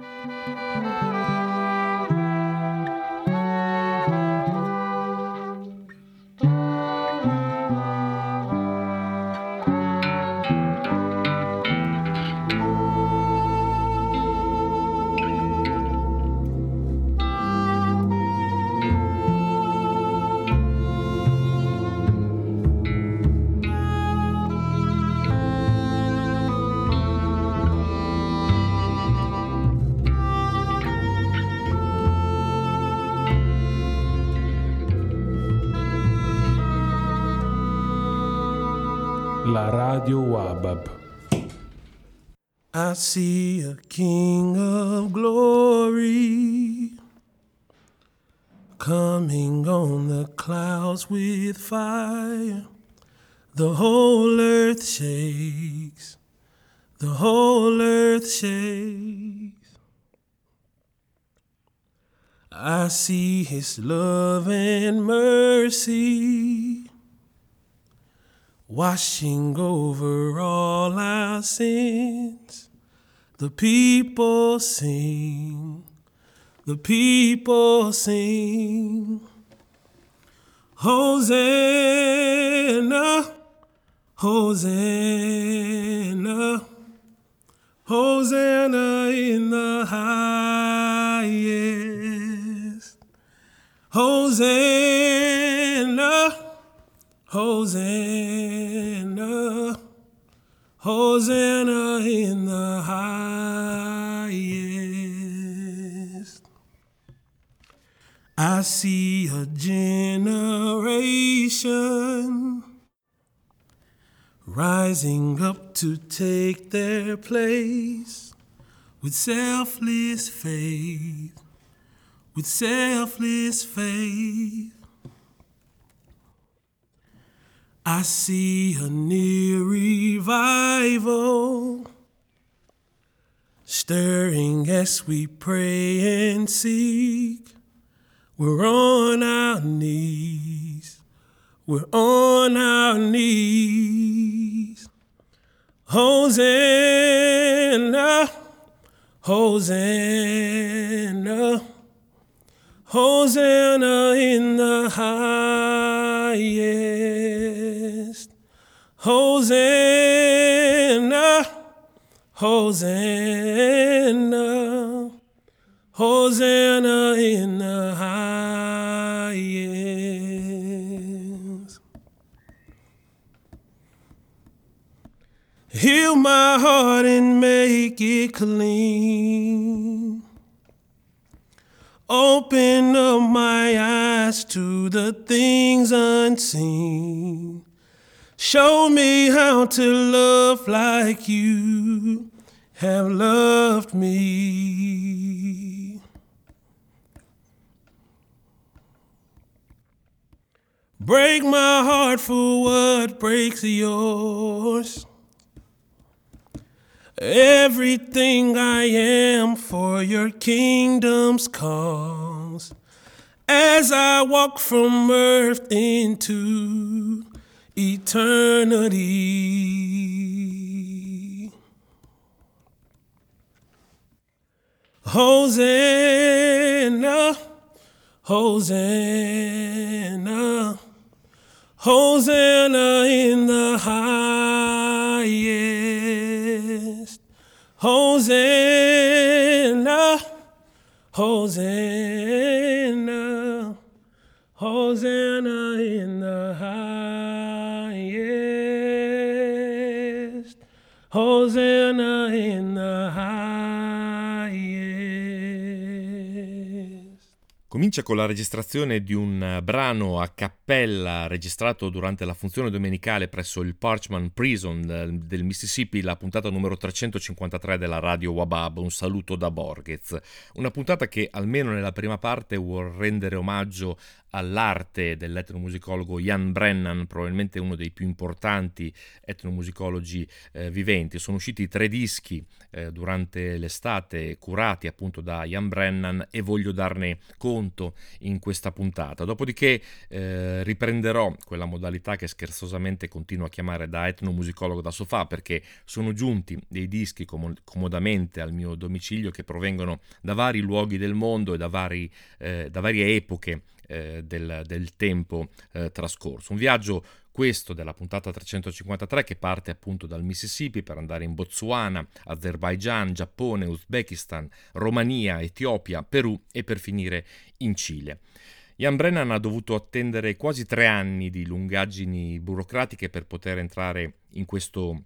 Radio see a king of glory coming on the clouds with fire. The whole earth shakes, the whole earth shakes. I see his love and mercy washing over all our sins. The people sing, the people sing. Hosanna, Hosanna, Hosanna in the highest. Hosanna, Hosanna, Hosanna in the highest. I see a generation rising up to take their place with selfless faith, with selfless faith. I see a near revival stirring as we pray and seek. We're on our knees. We're on our knees. Hosanna, Hosanna, Hosanna in the highest. Hosanna, Hosanna, Hosanna in the highest. Heal my heart and make it clean. Open up my eyes to the things unseen. Show me how to love like you have loved me. Break my heart for what breaks yours. Everything I am for your kingdom's cause. As I walk from earth into eternity. Hosanna, Hosanna, Hosanna in the highest. Hosanna, Hosanna, Hosanna in the highest. Hosanna in the highest. Comincia con la registrazione di un eh, brano a cappella registrato durante la funzione domenicale presso il Parchman Prison del, Mississippi, la puntata numero 353 della radio Wabab, un saluto da Borghez. Una puntata che almeno nella prima parte vuol rendere omaggio all'arte dell'etnomusicologo Jan Brennan, probabilmente uno dei più importanti etnomusicologi eh, viventi. Sono usciti tre dischi eh, durante l'estate curati appunto da Jan Brennan e voglio darne conto in questa puntata. Dopodiché eh, riprenderò quella modalità che scherzosamente continuo a chiamare da etnomusicologo da sofà perché sono giunti dei dischi com- comodamente al mio domicilio che provengono da vari luoghi del mondo e da, vari, eh, da varie epoche eh, del, del, tempo eh, trascorso. Un viaggio questo della puntata 353 che parte appunto dal Mississippi per andare in Botswana, Azerbaijan, Giappone, Uzbekistan, Romania, Etiopia, Perù e per finire in Cile. Jan Brennan ha dovuto attendere quasi tre anni di lungaggini burocratiche per poter entrare in questo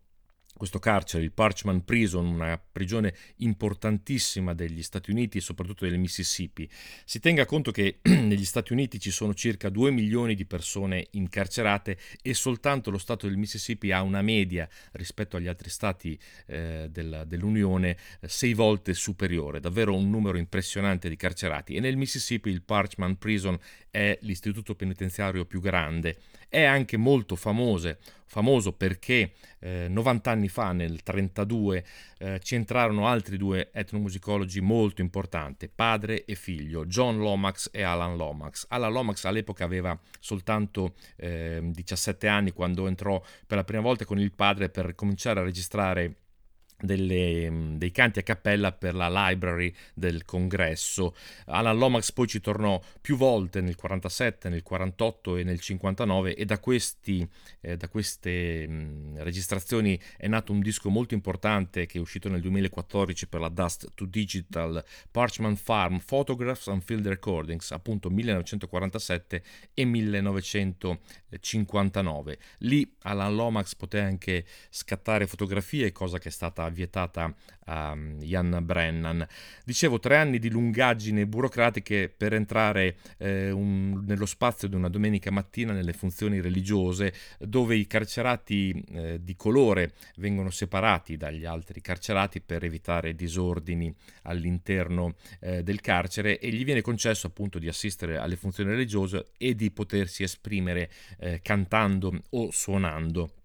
questo carcere, il Parchman Prison, una prigione importantissima degli Stati Uniti e soprattutto del Mississippi. Si tenga conto che negli Stati Uniti ci sono circa 2 milioni di persone incarcerate e soltanto lo Stato del Mississippi ha una media rispetto agli altri Stati eh, della, dell'Unione sei volte superiore, davvero un numero impressionante di carcerati. E nel Mississippi il Parchman Prison è l'istituto penitenziario più grande. È anche molto famose, famoso perché eh, 90 anni fa, nel 1932, eh, ci entrarono altri due etnomusicologi molto importanti, padre e figlio, John Lomax e Alan Lomax. Alan Lomax all'epoca aveva soltanto eh, 17 anni quando entrò per la prima volta con il padre per cominciare a registrare delle, mm, dei canti a cappella per la library del congresso. Alan Lomax poi ci tornò più volte nel 47, nel 48 e nel 59 e da, questi, eh, da queste mh, mm, registrazioni è nato un disco molto importante che è uscito nel 2014 per la Dust to Digital Parchment Farm Photographs and Field Recordings, appunto 1947 e 1959. Lì Alan Lomax poté anche scattare fotografie, cosa che è stata vietata a Jan Brennan. Dicevo, tre anni di lungaggine burocratiche per entrare eh, un, nello spazio di una domenica mattina nelle funzioni religiose, dove i carcerati eh, di colore vengono separati dagli altri carcerati per evitare disordini all'interno eh, del carcere e gli viene concesso appunto di assistere alle funzioni religiose e di potersi esprimere eh, cantando o suonando.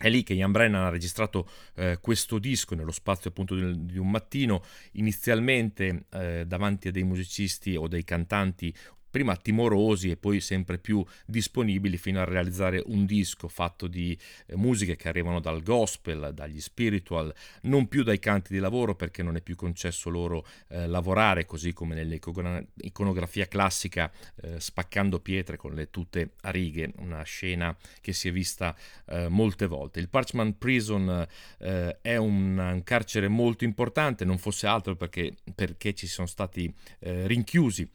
È lì che Ian Brennan ha registrato eh, questo disco nello spazio appunto di, un mattino, inizialmente eh, davanti a dei musicisti o dei cantanti prima timorosi e poi sempre più disponibili fino a realizzare un disco fatto di eh, musiche che arrivano dal gospel, dagli spiritual, non più dai canti di lavoro perché non è più concesso loro eh, lavorare così come nell'iconografia classica eh, spaccando pietre con le tute a righe, una scena che si è vista eh, molte volte. Il Parchman Prison eh, è un, un, carcere molto importante, non fosse altro perché, perché ci sono stati eh, rinchiusi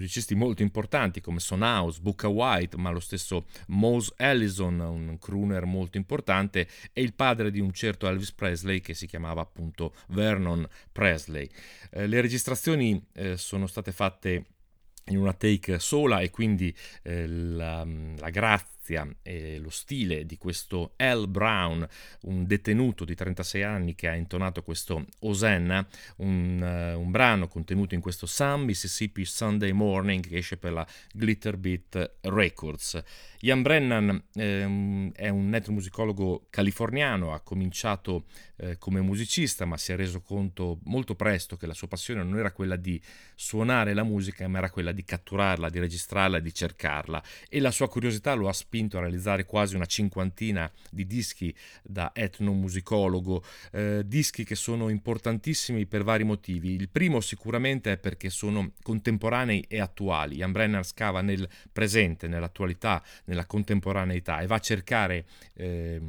musicisti molto importanti come Son House, Booker White, ma lo stesso Mose Allison, un crooner molto importante, e il padre di un certo Elvis Presley che si chiamava appunto Vernon Presley. Eh, le registrazioni eh, sono state fatte in una take sola e quindi eh, la, la grazia e lo stile di questo L. Brown, un detenuto di 36 anni che ha intonato questo Osenna, un, uh, un brano contenuto in questo Sun Mississippi Sunday Morning che esce per la Glitter Beat Records. Ian Brennan ehm, è un etnomusicologo californiano, ha cominciato eh, come musicista ma si è reso conto molto presto che la sua passione non era quella di suonare la musica ma era quella di catturarla, di registrarla, di cercarla e la sua curiosità lo ha spinto a realizzare quasi una cinquantina di dischi da etnomusicologo, eh, dischi che sono importantissimi per vari motivi. Il primo sicuramente è perché sono contemporanei e attuali. Ian Brennan scava nel presente, nell'attualità, nella contemporaneità e va a cercare eh,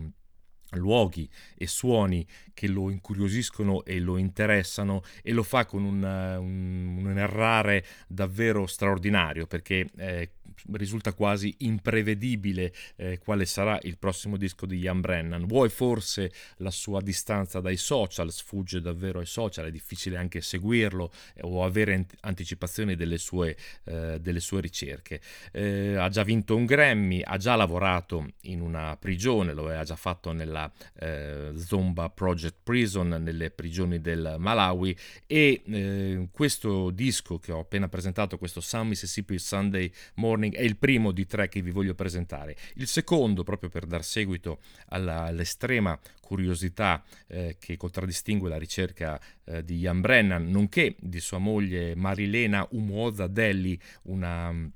luoghi e suoni che lo incuriosiscono e lo interessano e lo fa con un, un, un errare davvero straordinario perché eh, risulta quasi imprevedibile eh, quale sarà il prossimo disco di Ian Brennan. Vuoi forse la sua distanza dai social, sfugge davvero ai social, è difficile anche seguirlo eh, o avere anticipazioni delle sue, eh, delle sue ricerche. Eh, ha già vinto un Grammy, ha già lavorato in una prigione, lo aveva già fatto nella eh, Zomba Project Prison, nelle prigioni del Malawi e eh, questo disco che ho appena presentato, questo Sun Mississippi Sunday Morning, è il primo di tre che vi voglio presentare. Il secondo, proprio per dar seguito alla, all'estrema curiosità eh, che contraddistingue la ricerca eh, di Ian Brennan, nonché di sua moglie Marilena Umuoza Delli, una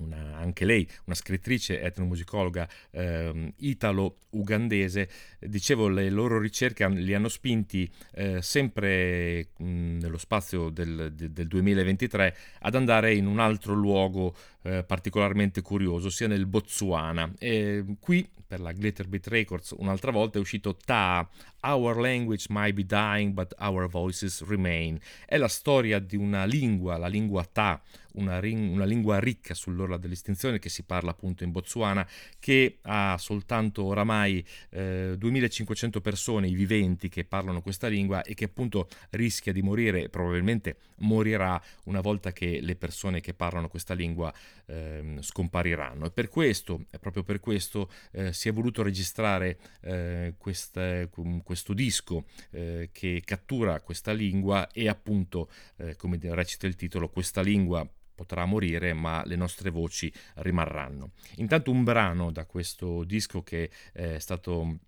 una, anche lei, una scrittrice etnomusicologa eh, italo-ugandese, dicevo, le loro ricerche li hanno spinti eh, sempre mh, nello spazio del, del, 2023 ad andare in un altro luogo eh, particolarmente curioso, sia nel Botswana. E qui, per la Glitterbeat Records, un'altra volta è uscito Ta, Our language might be dying, but our voices remain. È la storia di una lingua, la lingua Ta, una, ring, una, lingua ricca sull'orla dell'estinzione che si parla appunto in Botswana, che ha soltanto oramai eh, 2500 persone, i viventi, che parlano questa lingua e che appunto rischia di morire probabilmente morirà una volta che le persone che parlano questa lingua eh, scompariranno. E per questo, proprio per questo, eh, si è voluto registrare eh, questa, questo disco eh, che cattura questa lingua e appunto, eh, come recita il titolo, questa lingua potrà morire, ma le nostre voci rimarranno. Intanto un brano da questo disco che è stato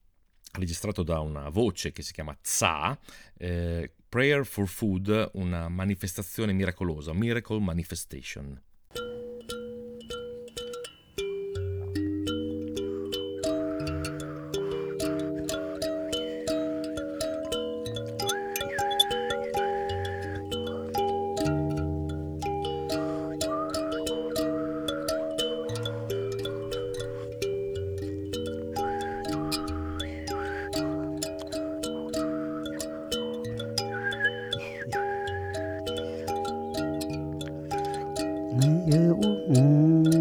registrato da una voce che si chiama Tsa, eh, Prayer for Food, una manifestazione miracolosa, Miracle Manifestation. 你也无误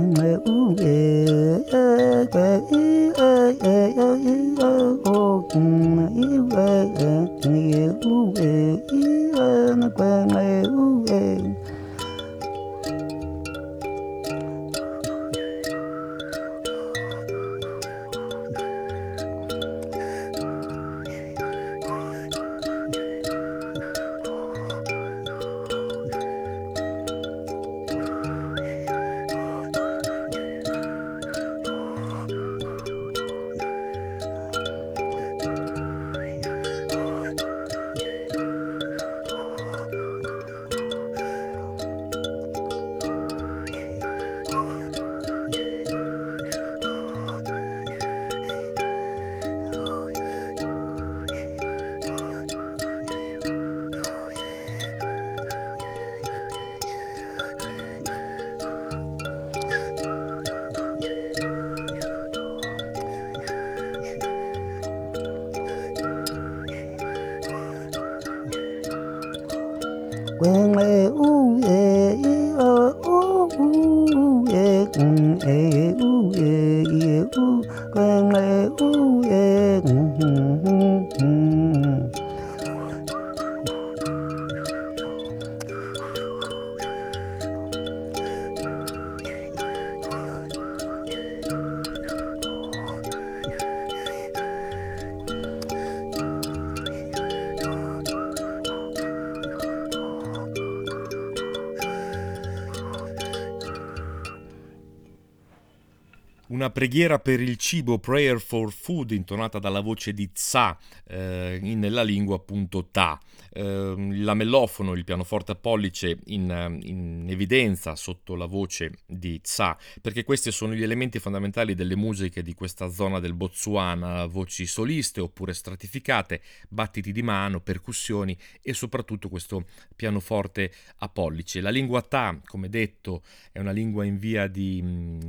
unge yeah. Preghiera per il cibo, prayer for food, intonata dalla voce di Tsa, eh, nella lingua appunto Ta. Eh, il lamellofono, il pianoforte a pollice in, in, evidenza sotto la voce di Tsa, perché questi sono gli elementi fondamentali delle musiche di questa zona del Botswana, voci soliste oppure stratificate, battiti di mano, percussioni e soprattutto questo pianoforte a pollice. La lingua Ta, come detto, è una lingua in via di,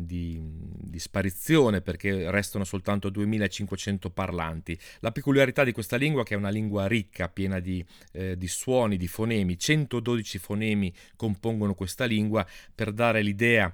di, di sparizione perché restano soltanto 2500 parlanti. La peculiarità di questa lingua è che è una lingua ricca, piena di, eh, di suoni, di fonemi. 112 fonemi compongono questa lingua per dare l'idea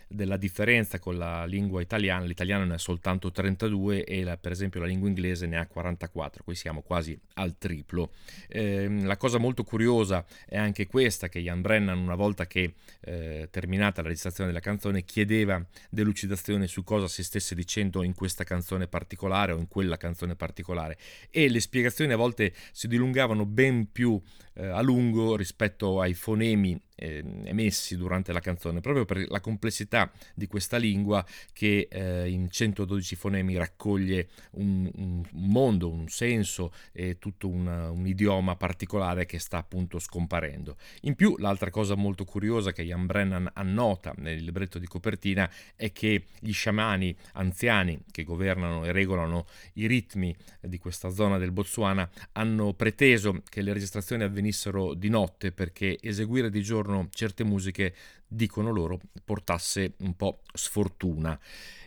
della differenza con la lingua italiana. L'italiano ne ha soltanto 32 e la, per esempio la lingua inglese ne ha 44, qui siamo quasi al triplo. Eh, la cosa molto curiosa è anche questa che Ian Brennan una volta che eh, terminata la registrazione della canzone chiedeva delucidazione su cosa si stesse dicendo in questa canzone particolare o in quella canzone particolare e le spiegazioni a volte si dilungavano ben più eh, a lungo rispetto ai fonemi eh, emessi durante la canzone, proprio per la complessità di questa lingua che eh, in 112 fonemi raccoglie un, un mondo, un senso e tutto un, un, idioma particolare che sta appunto scomparendo. In più, l'altra cosa molto curiosa che Ian Brennan annota nel libretto di copertina è che gli sciamani anziani che governano e regolano i ritmi di questa zona del Botswana hanno preteso che le registrazioni avvenissero di notte perché eseguire di giorno certe musiche, dicono loro, portasse un po' sfortuna.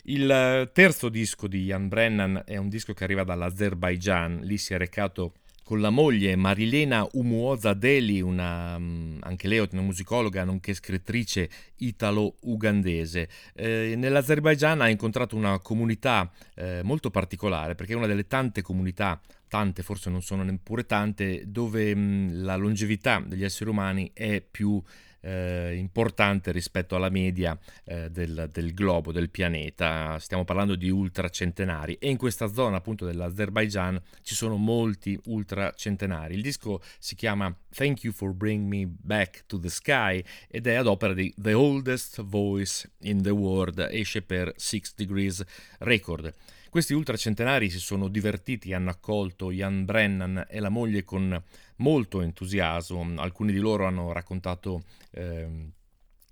Il eh, terzo disco di Jan Brennan è un disco che arriva dall'Azerbaijan, lì si è recato con la moglie Marilena Umuoza Deli, una, mm, anche lei una musicologa nonché scrittrice italo-ugandese. Eh, Nell'Azerbaijan ha incontrato una comunità eh, molto particolare perché è una delle tante comunità tante, forse non sono neppure tante, dove mh, mm, la longevità degli esseri umani è più eh, importante rispetto alla media eh, del, del, globo, del pianeta. Stiamo parlando di ultracentenari e in questa zona appunto dell'Azerbaijan ci sono molti ultracentenari. Il disco si chiama Thank You for Bringing Me Back to the Sky ed è ad opera di The Oldest Voice in the World, esce per Six Degrees Record. Questi ultracentenari si sono divertiti, hanno accolto Jan Brennan e la moglie con molto entusiasmo. Alcuni di loro hanno raccontato eh,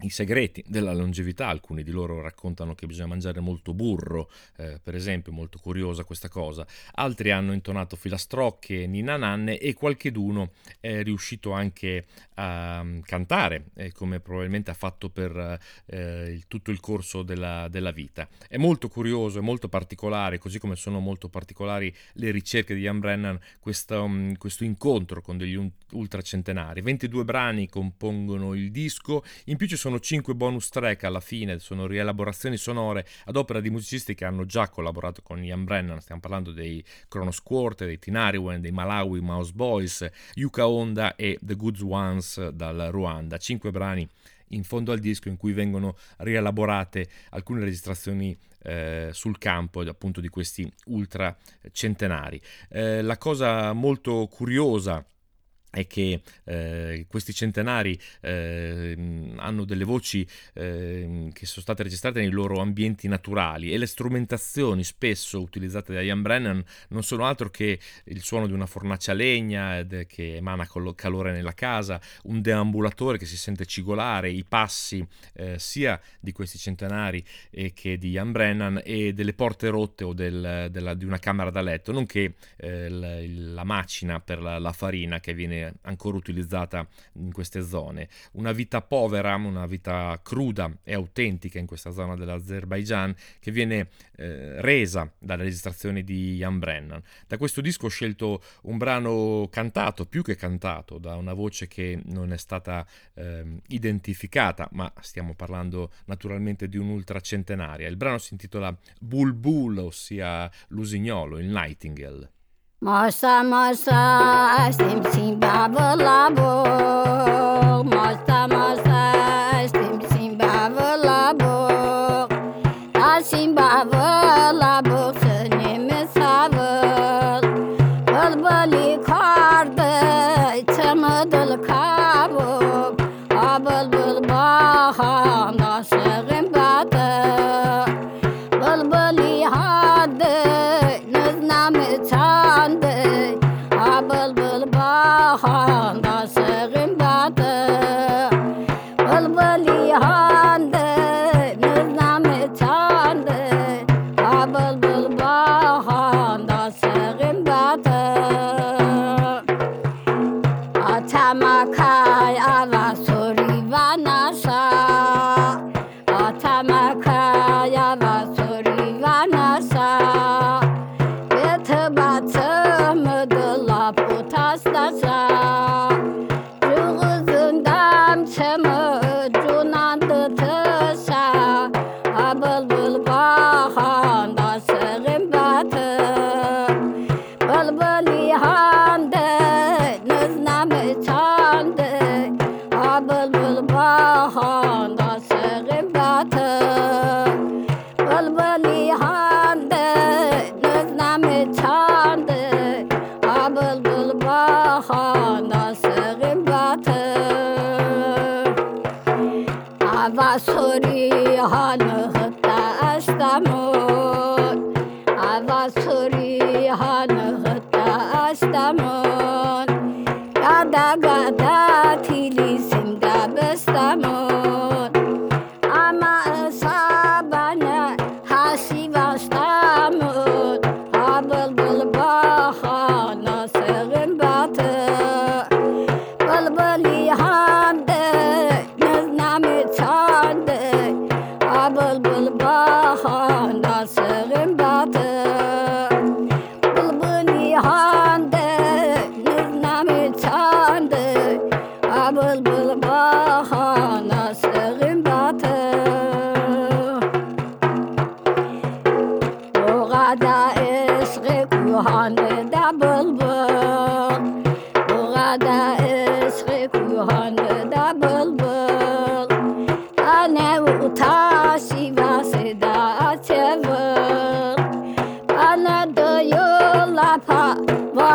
i segreti della longevità, alcuni di loro raccontano che bisogna mangiare molto burro, eh, per esempio, molto curiosa questa cosa, altri hanno intonato filastrocche, ninananne e qualcheduno è riuscito anche a mm, cantare, eh, come probabilmente ha fatto per eh, il, tutto il corso della, della, vita. È molto curioso, è molto particolare, così come sono molto particolari le ricerche di Ian Brennan, questo, um, questo incontro con degli ultracentenari. 22 brani compongono il disco, in più ci sono sono 5 bonus track alla fine, sono rielaborazioni sonore ad opera di musicisti che hanno già collaborato con Ian Brennan, stiamo parlando dei Kronos Quarter, dei Tinariwen, dei Malawi Mouse Boys, Yuka Honda e The Good Ones dal Ruanda. 5 brani in fondo al disco in cui vengono rielaborate alcune registrazioni eh, sul campo appunto di questi ultra centenari. Eh, la cosa molto curiosa è che eh, questi centenari eh, hanno delle voci eh, che sono state registrate nei loro ambienti naturali e le strumentazioni spesso utilizzate da Ian Brennan non sono altro che il suono di una fornace a legna che emana calore nella casa, un deambulatore che si sente cigolare, i passi eh, sia di questi centenari che di Ian Brennan e delle porte rotte o del, della, di una camera da letto, nonché eh, la, la macina per la, la farina che viene ancora utilizzata in queste zone. Una vita povera, una vita cruda e autentica in questa zona dell'Azerbaijan che viene eh, resa dalle registrazioni di Jan Brennan. Da questo disco ho scelto un brano cantato, più che cantato, da una voce che non è stata eh, identificata, ma stiamo parlando naturalmente di un'ultracentenaria. Il brano si intitola Bulbul, ossia l'usignolo, il nightingale. Masa masa simsim babla bo. Masa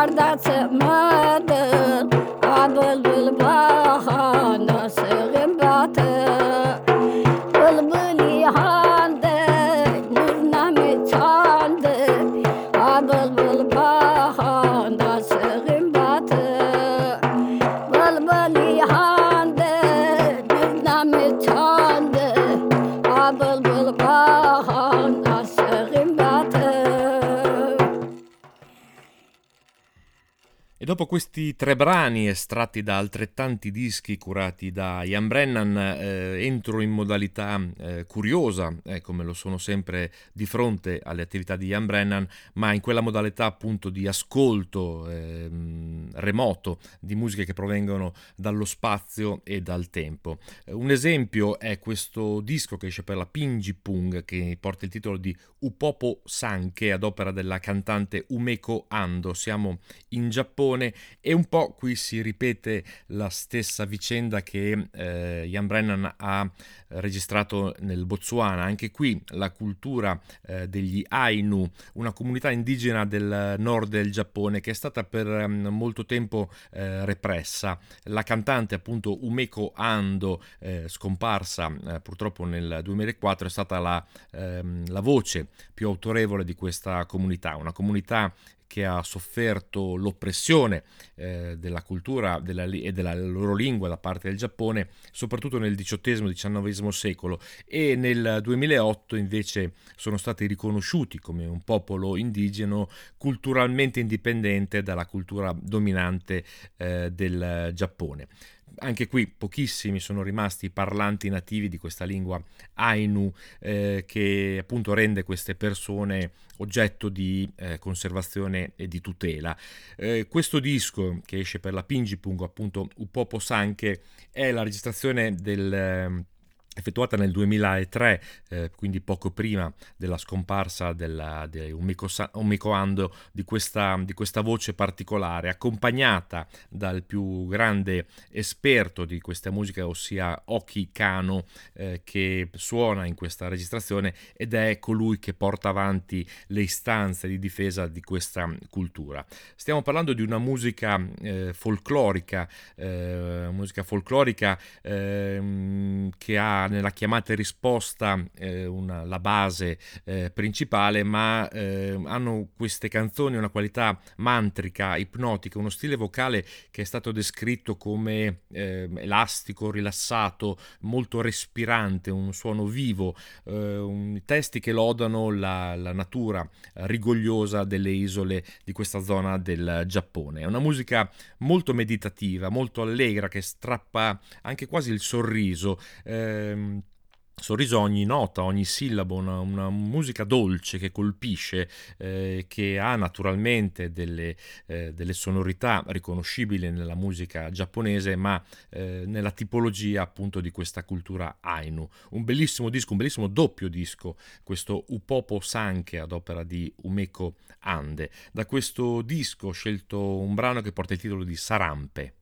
That's it, my. Dopo questi tre brani estratti da altrettanti dischi curati da Ian Brennan, eh, entro in modalità eh, curiosa, eh, come lo sono sempre di fronte alle attività di Ian Brennan, ma in quella modalità appunto di ascolto ehm, remoto di musiche che provengono dallo spazio e dal tempo. Un esempio è questo disco che esce per la Pinji Pung, che porta il titolo di Upopo Sanke ad opera della cantante Umeko Ando. Siamo in Giappone e un po' qui si ripete la stessa vicenda che eh, Ian Brennan ha registrato nel Botswana. Anche qui la cultura eh, degli Ainu, una comunità indigena del nord del Giappone che è stata per um, molto tempo eh, repressa. La cantante appunto Umeko Ando, eh, scomparsa eh, purtroppo nel 2004, è stata la, ehm, la voce più autorevole di questa comunità, una comunità che ha sofferto l'oppressione eh, della cultura della, e della loro lingua da parte del Giappone, soprattutto nel XVIII-XIX secolo. E nel 2008 invece sono stati riconosciuti come un popolo indigeno culturalmente indipendente dalla cultura dominante eh, del Giappone anche qui pochissimi sono rimasti parlanti nativi di questa lingua Ainu eh, che appunto rende queste persone oggetto di eh, conservazione e di tutela. Eh, questo disco che esce per la Pingipung, appunto Upopo Sanke, è la registrazione del effettuata nel 2003, eh, quindi poco prima della scomparsa della, di Ando, di questa, di questa, voce particolare, accompagnata dal più grande esperto di questa musica, ossia Oki Kano, eh, che suona in questa registrazione ed è colui che porta avanti le istanze di difesa di questa cultura. Stiamo parlando di una musica eh, folclorica, eh, musica folclorica ehm, che ha nella chiamata e risposta eh, una, la base eh, principale, ma eh, hanno queste canzoni una qualità mantrica, ipnotica, uno stile vocale che è stato descritto come ehm, elastico, rilassato, molto respirante, un suono vivo, eh, un, testi che lodano la, la natura rigogliosa delle isole di questa zona del Giappone. È una musica molto meditativa, molto allegra, che strappa anche quasi il sorriso. Ehm, sorriso ogni nota, ogni sillabo, una, una musica dolce che colpisce, eh, che ha naturalmente delle, eh, delle, sonorità riconoscibili nella musica giapponese, ma eh, nella tipologia appunto di questa cultura Ainu. Un bellissimo disco, un bellissimo doppio disco, questo Upopo Sanke ad opera di Umeko Ande. Da questo disco ho scelto un brano che porta il titolo di Sarampe.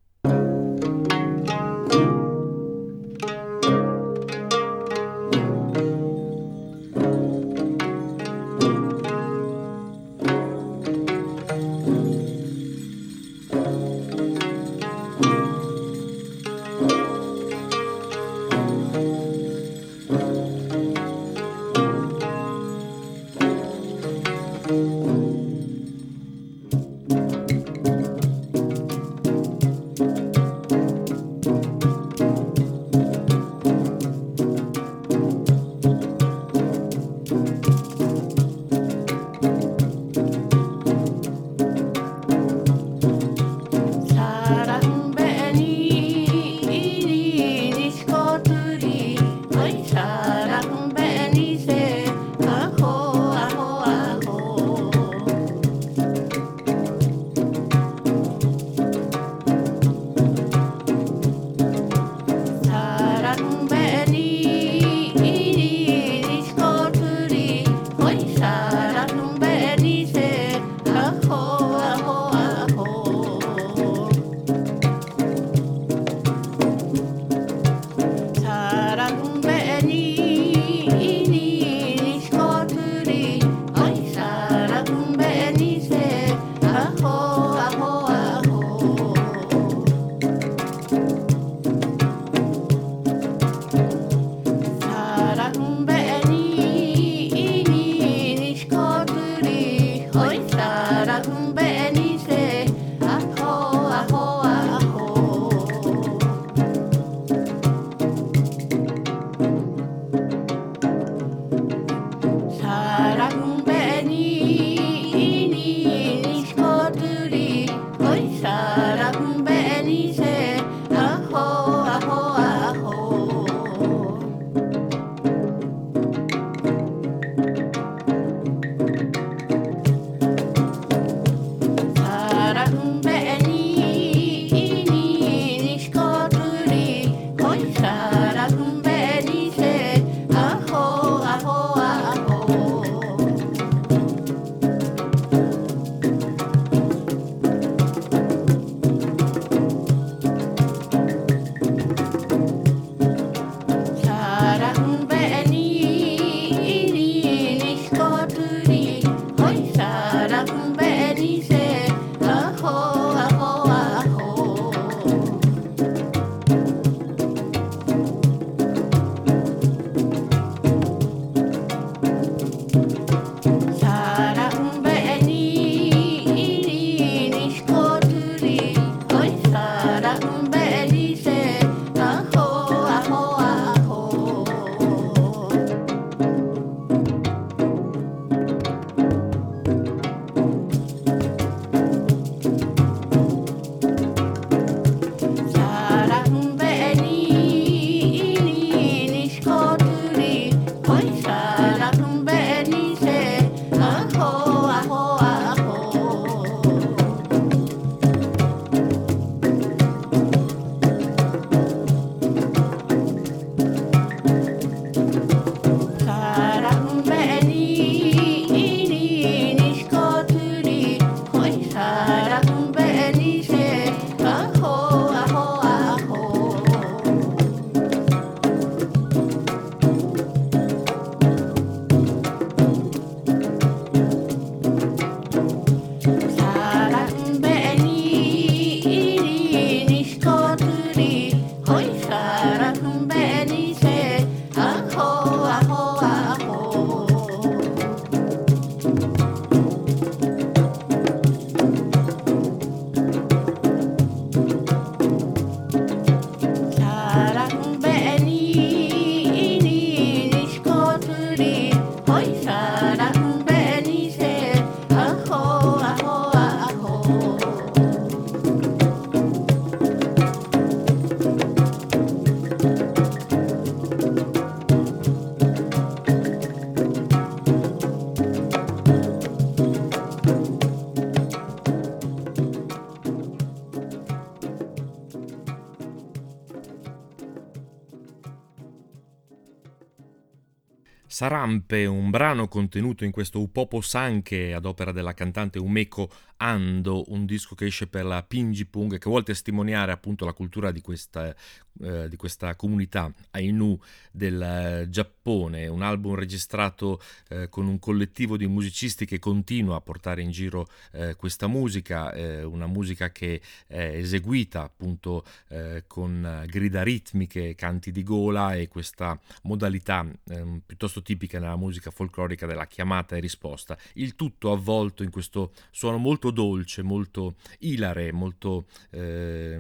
Sarampe, un brano contenuto in questo Upopo Sanche ad opera della cantante Umeko Ando, un disco che esce per la Pinji Pung che vuole testimoniare appunto la cultura di questa, eh, di questa comunità Ainu del eh, Giappone, un album registrato eh, con un collettivo di musicisti che continua a portare in giro eh, questa musica, eh, una musica che è eseguita appunto eh, con grida ritmiche, canti di gola e questa modalità ehm, piuttosto tipica nella musica folclorica della chiamata e risposta, il tutto avvolto in questo suono molto dolce, molto ilare, molto eh,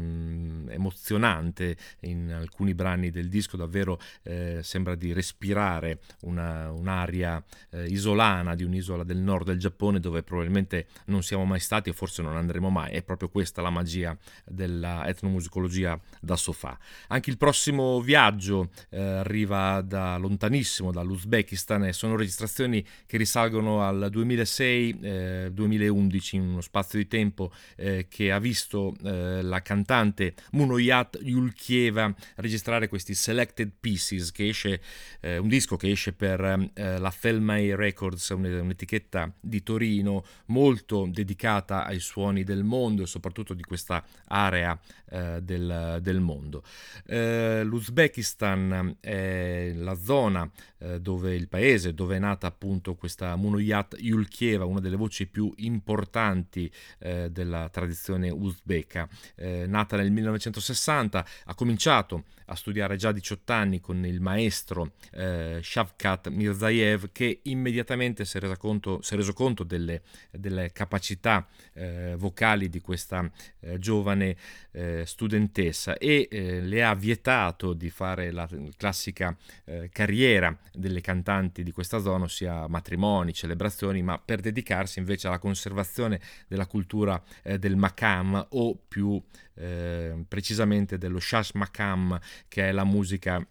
emozionante. In alcuni brani del disco, davvero eh, sembra di respirare una, un'aria eh, isolana di un'isola del nord del Giappone dove probabilmente non siamo mai stati e forse non andremo mai, è proprio questa la magia della etnomusicologia da sofà. Anche il prossimo viaggio eh, arriva da lontanissimo, dall'Uzbekistan e sono registrazioni che risalgono al 2006-2011 in uno spazio di tempo eh, che ha visto eh, la cantante Munoyat Yulkieva registrare questi Selected Pieces, che esce, eh, un disco che esce per eh, la Felmay Records, un'etichetta di Torino molto dedicata ai suoni del mondo e soprattutto di questa area eh, del, del, mondo. Eh, L'Uzbekistan è la zona dove il paese dove è nata appunto questa Munoyat Yulkieva, una delle voci più importanti eh, della tradizione uzbeka. Eh, nata nel 1960, ha cominciato a studiare già a 18 anni con il maestro eh, Shavkat Mirzaev che immediatamente si è reso conto, è reso conto delle, delle, capacità eh, vocali di questa eh, giovane eh, studentessa e eh, le ha vietato di fare la classica eh, carriera delle cantanti di questa zona, ossia matrimoni, celebrazioni, ma per dedicarsi invece alla conservazione della cultura del makam o più precisamente dello shash makam che è la musica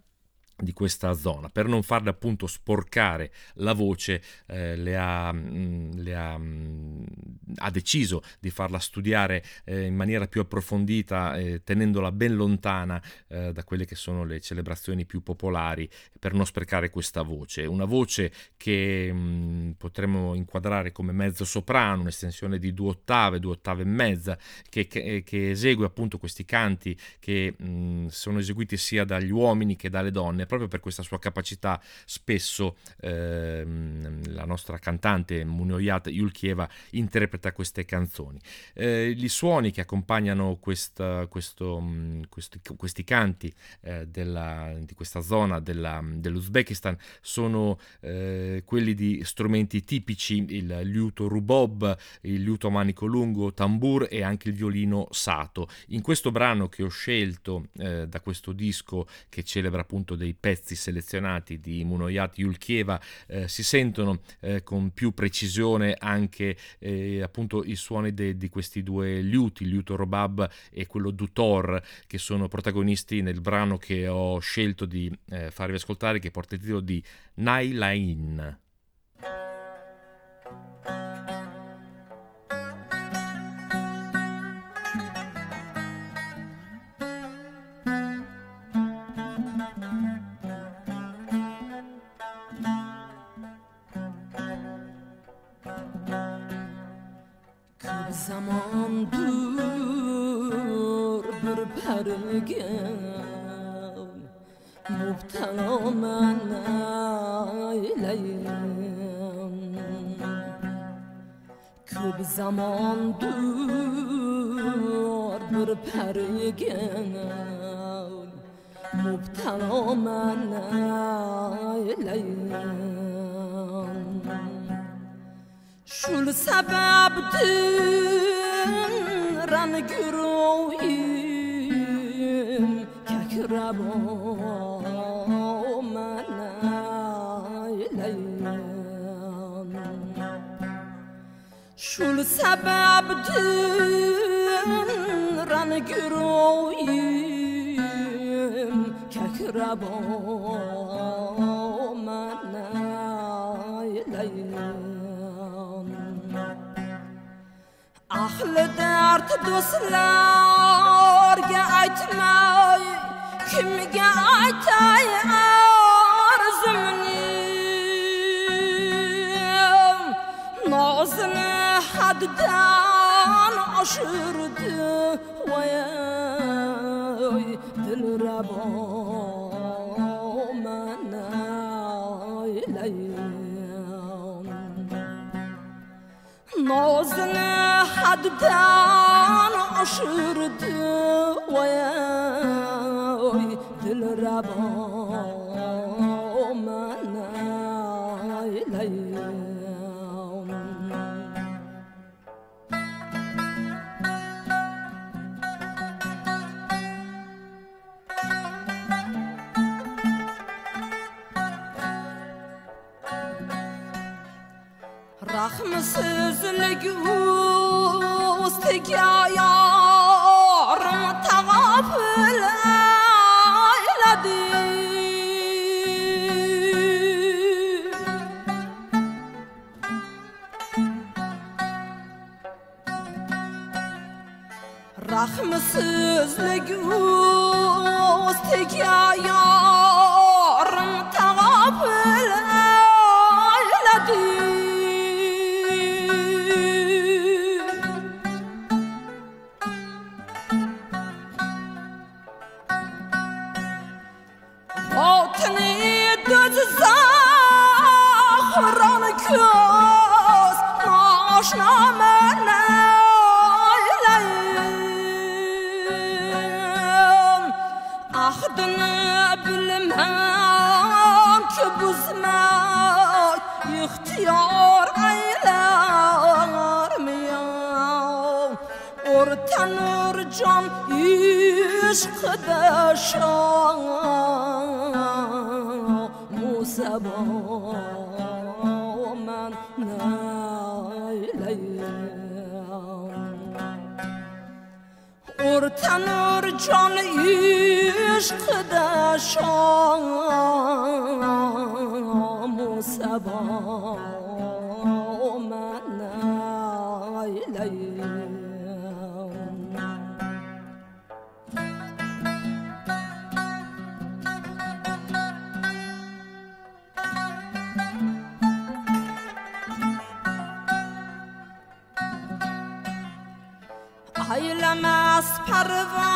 di questa zona. Per non farle appunto sporcare la voce eh, le, ha, mm, le ha, mm, ha, deciso di farla studiare eh, in maniera più approfondita eh, tenendola ben lontana eh, da quelle che sono le celebrazioni più popolari per non sprecare questa voce. Una voce che mh, mm, potremmo inquadrare come mezzo soprano un'estensione di due ottave due ottave e mezza che, che, che esegue appunto questi canti che sono eseguiti sia dagli uomini che dalle donne proprio per questa sua capacità spesso ehm, la nostra cantante Munioyat Yulkieva interpreta queste canzoni. Eh, I suoni che accompagnano questa, questo, mm, questi, questi, canti eh, della, di questa zona della, dell'Uzbekistan sono eh, quelli di strumenti tipici, il liuto rubob, il liuto a manico lungo, tambur e anche il violino sato. In questo brano che ho scelto eh, da questo disco che celebra appunto dei pezzi selezionati di Munoyat Yulkieva eh, si sentono eh, con più precisione anche eh, appunto i suoni de, di questi due liuti, il liuto Robab e quello Dutor, che sono protagonisti nel brano che ho scelto di eh, farvi ascoltare, che porta il titolo di Nailain. sevgim Mubtala mənə eləyim Köp zamandır bir pərgin Mubtala mənə eləyim Şul səbəbdir rəngürüm ربنا إلينا شو السبب دن قرويم كربنا إلينا ahli dert do'stlarga aytmay kimga aytay arzumni nozini haddan oshirdi voy dilrabom nozini haddan oshirdi voy Rahmsızlık ustik ayağı mısız ne göz tek ayağı ram ishqida shon musabo man o'rtanur jon ishqida shon musabo part of our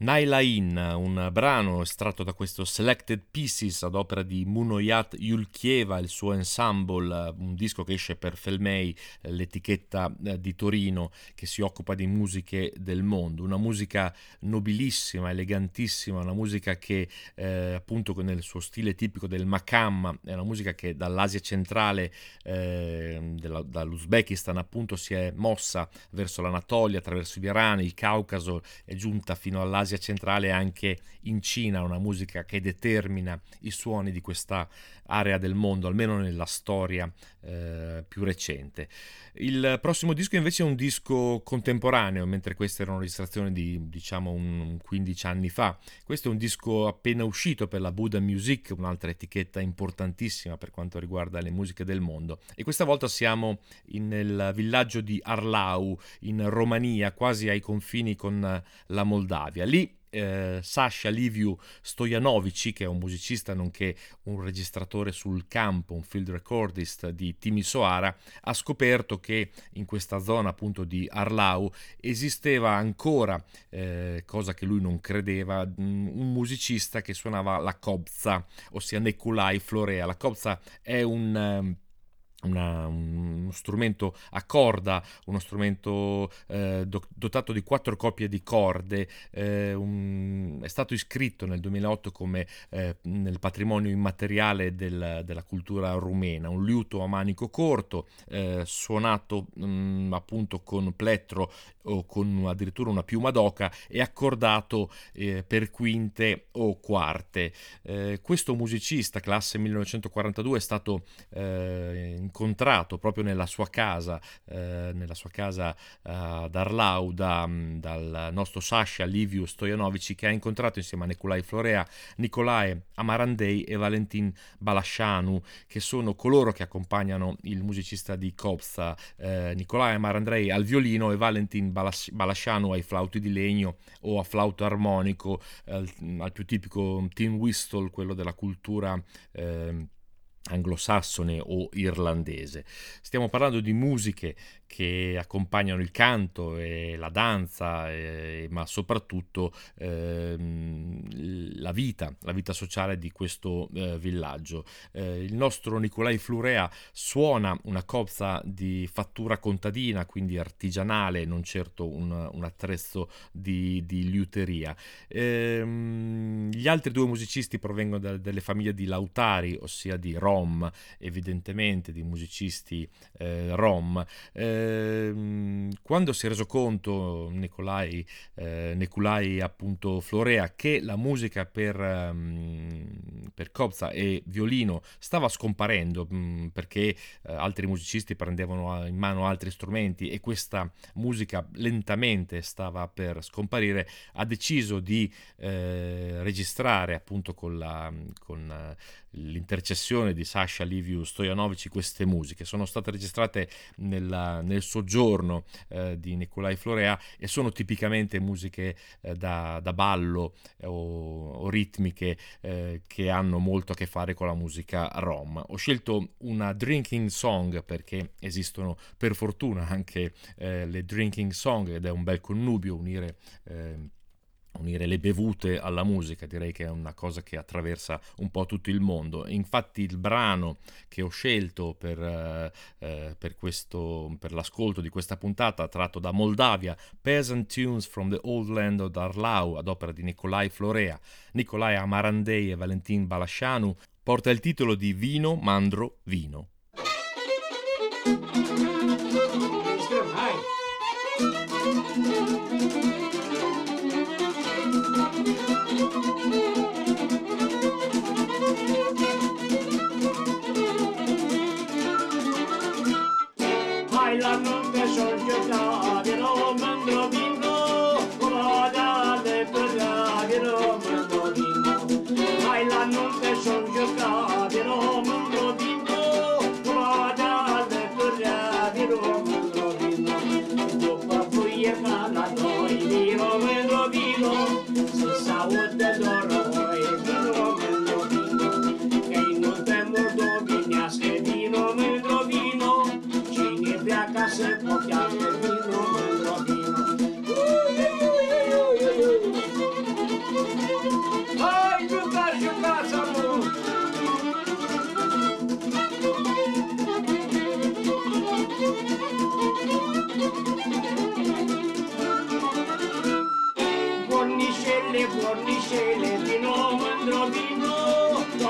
Nailain, un brano estratto da questo Selected Pieces ad opera di Munoyat Yulkieva, il suo ensemble, un disco che esce per Felmei, eh, l'etichetta eh, di Torino che si occupa di musiche del mondo, una musica nobilissima, elegantissima, una musica che eh, appunto nel suo stile tipico del Makam, è una musica che dall'Asia centrale, eh, della- dall'Uzbekistan appunto si è mossa verso l'Anatolia, attraverso l'Iran, il Caucaso, è giunta fino all'Asia Asia centrale e anche in Cina, una musica che determina i suoni di questa area del mondo, almeno nella storia eh, più recente. Il prossimo disco invece è un disco contemporaneo, mentre queste erano registrazioni di diciamo un 15 anni fa. Questo è un disco appena uscito per la Buddha Music, un'altra etichetta importantissima per quanto riguarda le musiche del mondo. E questa volta siamo nel villaggio di Arlau, in Romania, quasi ai confini con la Moldavia. Lì eh, Sasha Liviu Stojanovici, che è un musicista nonché un registratore sul campo, un field recordist di Timisoara, ha scoperto che in questa zona appunto di Arlau esisteva ancora, eh, cosa che lui non credeva, mm, un musicista che suonava la kobza, ossia Nekulai Florea. La kobza è un... Um, una, uno strumento a corda, uno strumento eh, dotato di quattro coppie di corde, eh, un, è stato iscritto nel 2008 come eh, nel patrimonio immateriale del, della cultura rumena, un liuto a manico corto, eh, suonato mh, mm, appunto con plettro o con addirittura una piuma d'oca e accordato eh, per quinte o quarte. Eh, questo musicista, classe 1942, è stato incontrato proprio nella sua casa, eh, nella sua casa eh, ad Arlau da, dal nostro Sasha Liviu Stojanovici che ha incontrato insieme a Nicolai Florea, Nicolae Amarandei e Valentin Balascianu che sono coloro che accompagnano il musicista di Kopsa, eh, Nicolae Amarandei al violino e Valentin Balas- Balascianu ai flauti di legno o a flauto armonico, al più tipico tin whistle, quello della cultura eh, anglosassone o irlandese. Stiamo parlando di musiche che accompagnano il canto e la danza, eh, ma soprattutto eh, la vita, la vita sociale di questo eh, villaggio. Eh, il nostro Nicolai Flurea suona una copza di fattura contadina, quindi artigianale, non certo un, un attrezzo di, di liuteria. Ehm, gli altri due musicisti provengono da, dalle famiglie di lautari, ossia di rom, evidentemente di musicisti eh, rom. Eh, Ehm, quando si è reso conto Nicolai, eh, Nicolai appunto Florea che la musica per, um, per copza e violino stava scomparendo um, perché eh, altri musicisti prendevano in mano altri strumenti e questa musica lentamente stava per scomparire, ha deciso di eh, registrare appunto con, la, con l'intercessione di Sasha Liviu Stojanovic queste musiche. Sono state registrate nella, nel soggiorno eh, di Nicolai Florea e sono tipicamente musiche eh, da, da, ballo eh, o, o ritmiche eh, che hanno molto a che fare con la musica rom. Ho scelto una drinking song perché esistono per fortuna anche eh, le drinking song ed è un bel connubio unire eh, unire le bevute alla musica, direi che è una cosa che attraversa un po' tutto il mondo. Infatti il brano che ho scelto per, eh, eh, per, questo, per l'ascolto di questa puntata, tratto da Moldavia, Peasant Tunes from the Old Land of Darlau, ad opera di Nicolai Florea, Nicolai Amarandei e Valentin Balascianu, porta il titolo di Vino, Mandro, Vino. fiecare la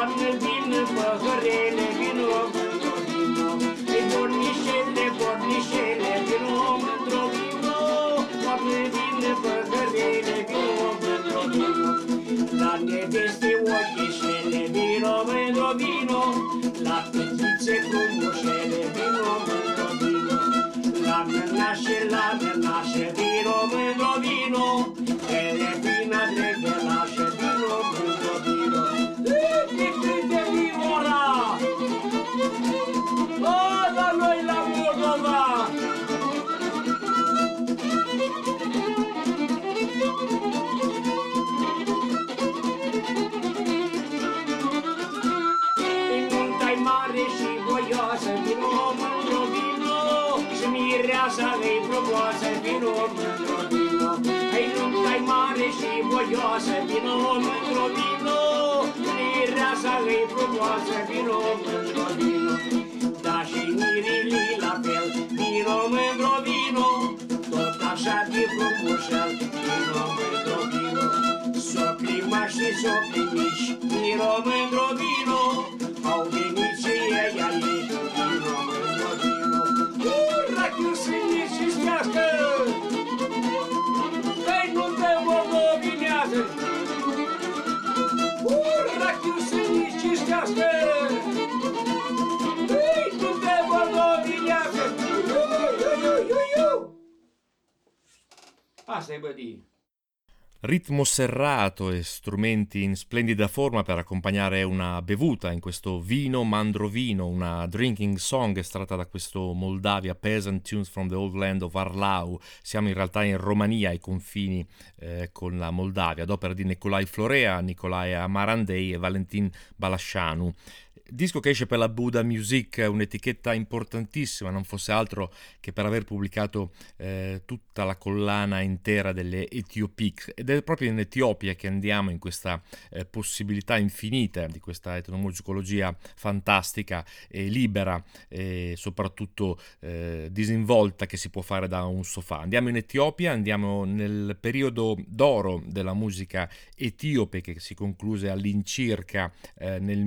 Doamne, vin păhărele, vino, vino, vino, Ei bornișele, bornișele, vino, mândro, vino, Doamne, vin păhărele, vino, mândro, vino, La neveste ochișele, vino, mândro, vino, La pitițe frumoșele, vino, mândro, vino, La mânașe, la mânașe, vino, mândro, vino, Ele vina de gălașe, de vino ora O, la noi la Moldova Nunta-i mare și voioasă, vino mândru vino Și mireasa ei frumoasă, vino mândru vino Ai nunta-i mare și voioasă, vino mândru vino Mireasa ei frumoasă, vino mândru vino Da și mirilii la fel, vino mândru vino Tot așa de frumușel, vino mândru vino Socrii mari și socrii mici, vino mândru vino Au venit și ei aici, vino mândru vino Ura, că sunt și stească! Asta e bădii. Ritmo serrato e strumenti in splendida forma per accompagnare una bevuta, in questo vino mandrovino, una drinking song estratta da questo Moldavia Peasant Tunes from the Old Land of Arlau. Siamo in realtà in Romania, ai confini eh, con la Moldavia, ad opera di Nicolai Florea, Nicolae Amarandei e Valentin Balascianu. Disco che esce per la Buddha Music, un'etichetta importantissima, non fosse altro che per aver pubblicato eh, tutta la collana intera delle Ethiopic. Ed è proprio in Etiopia che andiamo in questa eh, possibilità infinita di questa etnomusicologia fantastica e libera e soprattutto eh, disinvolta che si può fare da un sofà. Andiamo in Etiopia, andiamo nel periodo d'oro della musica etiope che si concluse all'incirca eh, nel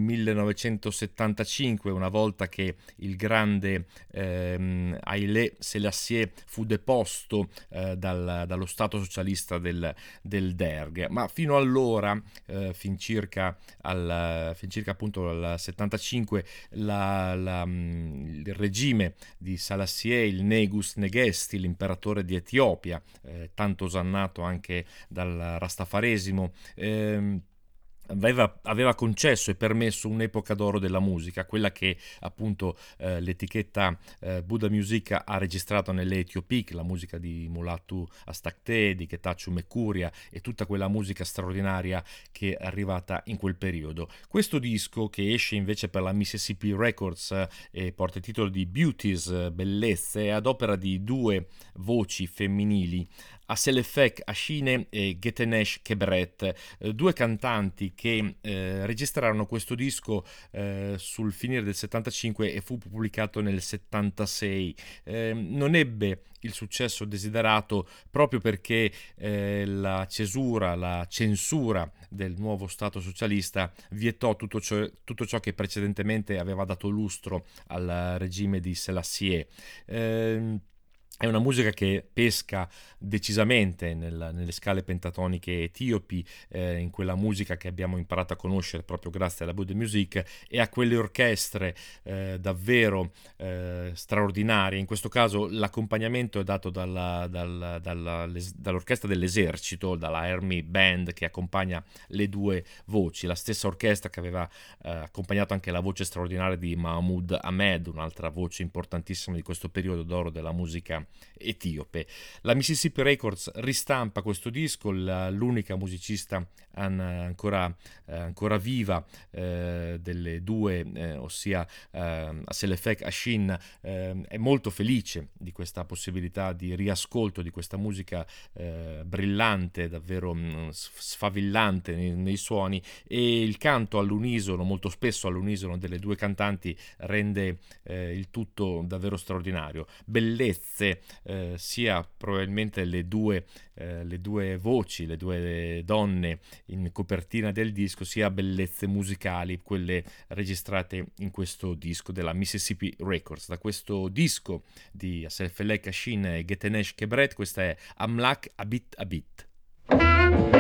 1975, una volta che il grande ehm, Haile Selassie fu deposto eh, dal- dallo Stato socialista del, del Derg. Ma fino allora, eh, fin circa, al, fin circa appunto al 75, la- la, mm, il regime di Salassie, il Negus Negesti, l'imperatore di Etiopia, eh, tanto osannato anche dal rastafaresimo, ehm, Aveva, aveva concesso e permesso un'epoca d'oro della musica, quella che appunto eh, l'etichetta eh, Buddha Music ha registrato nelle Etiopic, la musica di Mulatu Astakte, di Ketachu Mekuria e tutta quella musica straordinaria che è arrivata in quel periodo. Questo disco che esce invece per la Mississippi Records eh, e porta il titolo di Beauties, Bellezze, è ad opera di due voci femminili Aselefek Ashine e Getenesh Kebret, eh, due cantanti che eh, registrarono questo disco eh, sul finire del 75 e fu pubblicato nel 76. Eh, non ebbe il successo desiderato proprio perché eh, la cesura, la censura del nuovo Stato socialista vietò tutto ciò, tutto ciò che precedentemente aveva dato lustro al regime di Selassie. È una musica che pesca decisamente nel- nelle scale pentatoniche etiopi, eh, in quella musica che abbiamo imparato a conoscere proprio grazie alla Buddha Music e a quelle orchestre eh, davvero eh, straordinarie. In questo caso l'accompagnamento è dato dalla- dalla- dalla- dall'orchestra dell'esercito, dalla Army Band che accompagna le due voci, la stessa orchestra che aveva eh, accompagnato anche la voce straordinaria di Mahmoud Ahmed, un'altra voce importantissima di questo periodo d'oro della musica etiope. La Mississippi Records ristampa questo disco, la- l'unica musicista an- ancora, eh, ancora viva eh, delle due, eh, ossia eh, Selefek Ashin, eh, è molto felice di questa possibilità di riascolto di questa musica eh, brillante, davvero mh, sf- sfavillante nei, nei suoni e il canto all'unisono, molto spesso all'unisono delle due cantanti rende eh, il tutto davvero straordinario. Bellezze, eh, sia probabilmente le due, eh, le due voci, le due donne in copertina del disco, sia bellezze musicali, quelle registrate in questo disco della Mississippi Records. Da questo disco di Aselfelek Kashin e Getenesh Kebret, questa è Amlak Abit Abit. Thank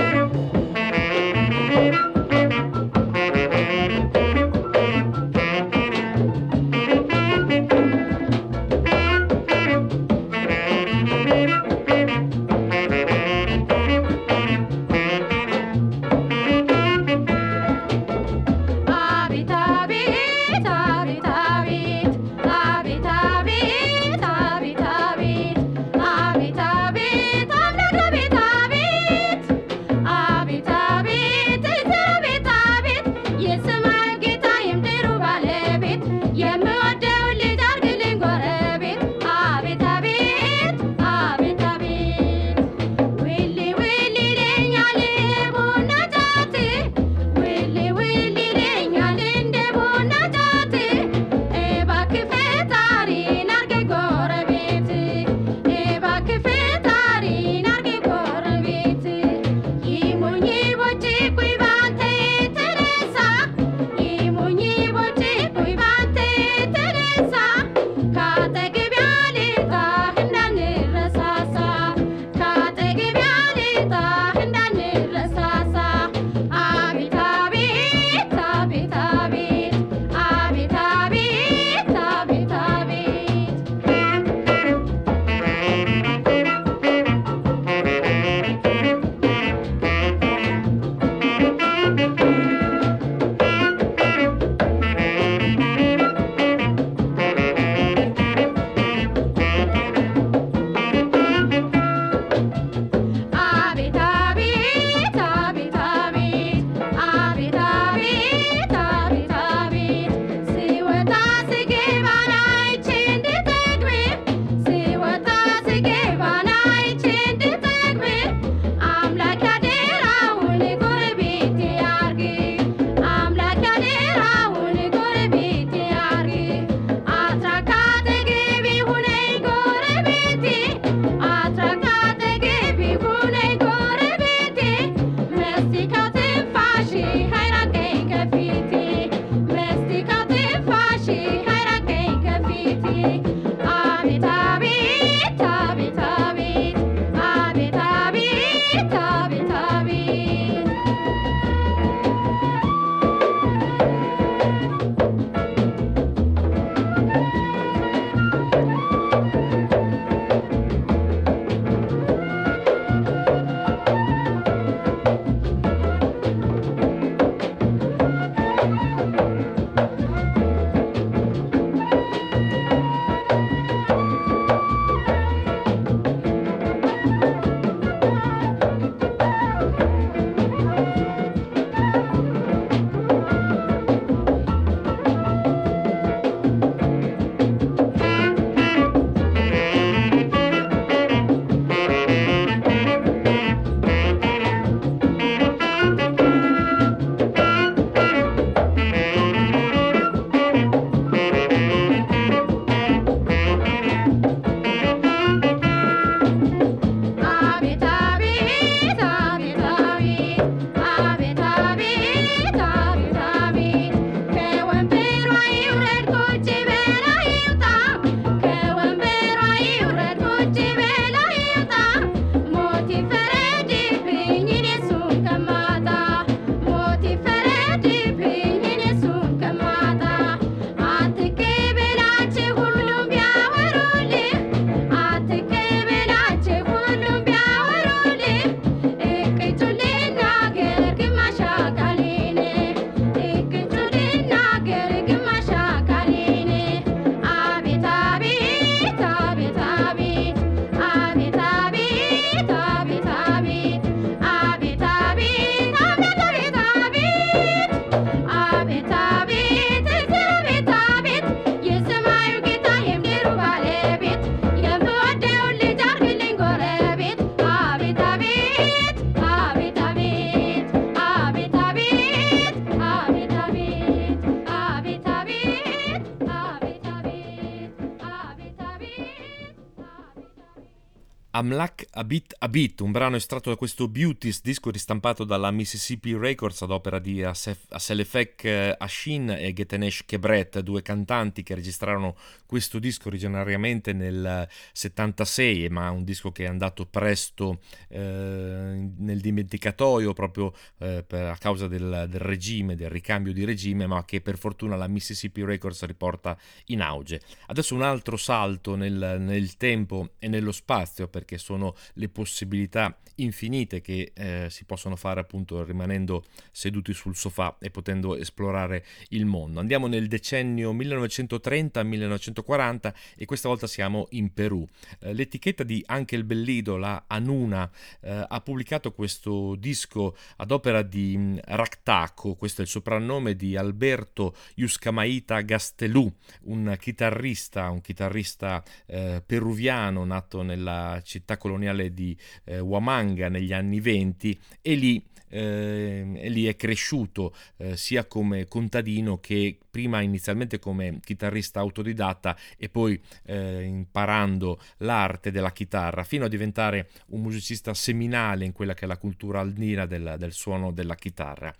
I'm la Amlak Abit Abit, un brano estratto da questo Beauties, disco ristampato dalla Mississippi Records ad opera di Aselefek eh, Ashin e Getenesh Kebret, due cantanti che registrarono questo disco originariamente nel 76, ma un disco che è andato presto eh, nel dimenticatoio proprio eh, per, a causa del, del, regime, del ricambio di regime, ma che per fortuna la Mississippi Records riporta in auge. Adesso un altro salto nel, nel tempo e nello spazio per perché sono le possibilità infinite che eh, si possono fare appunto rimanendo seduti sul sofà e potendo esplorare il mondo. Andiamo nel decennio 1930-1940 e questa volta siamo in Perù. Eh, l'etichetta di Anche il Bellido, la Anuna, eh, ha pubblicato questo disco ad opera di mh, mm, Ractaco, questo è il soprannome di Alberto Yuscamaita Gastelù, un chitarrista, un chitarrista eh, peruviano nato nella città coloniale di eh, Huamanga negli anni 20 e lì eh, e lì è cresciuto eh, sia come contadino che prima inizialmente come chitarrista autodidatta e poi eh, imparando l'arte della chitarra fino a diventare un musicista seminale in quella che è la cultura andina del, del suono della chitarra.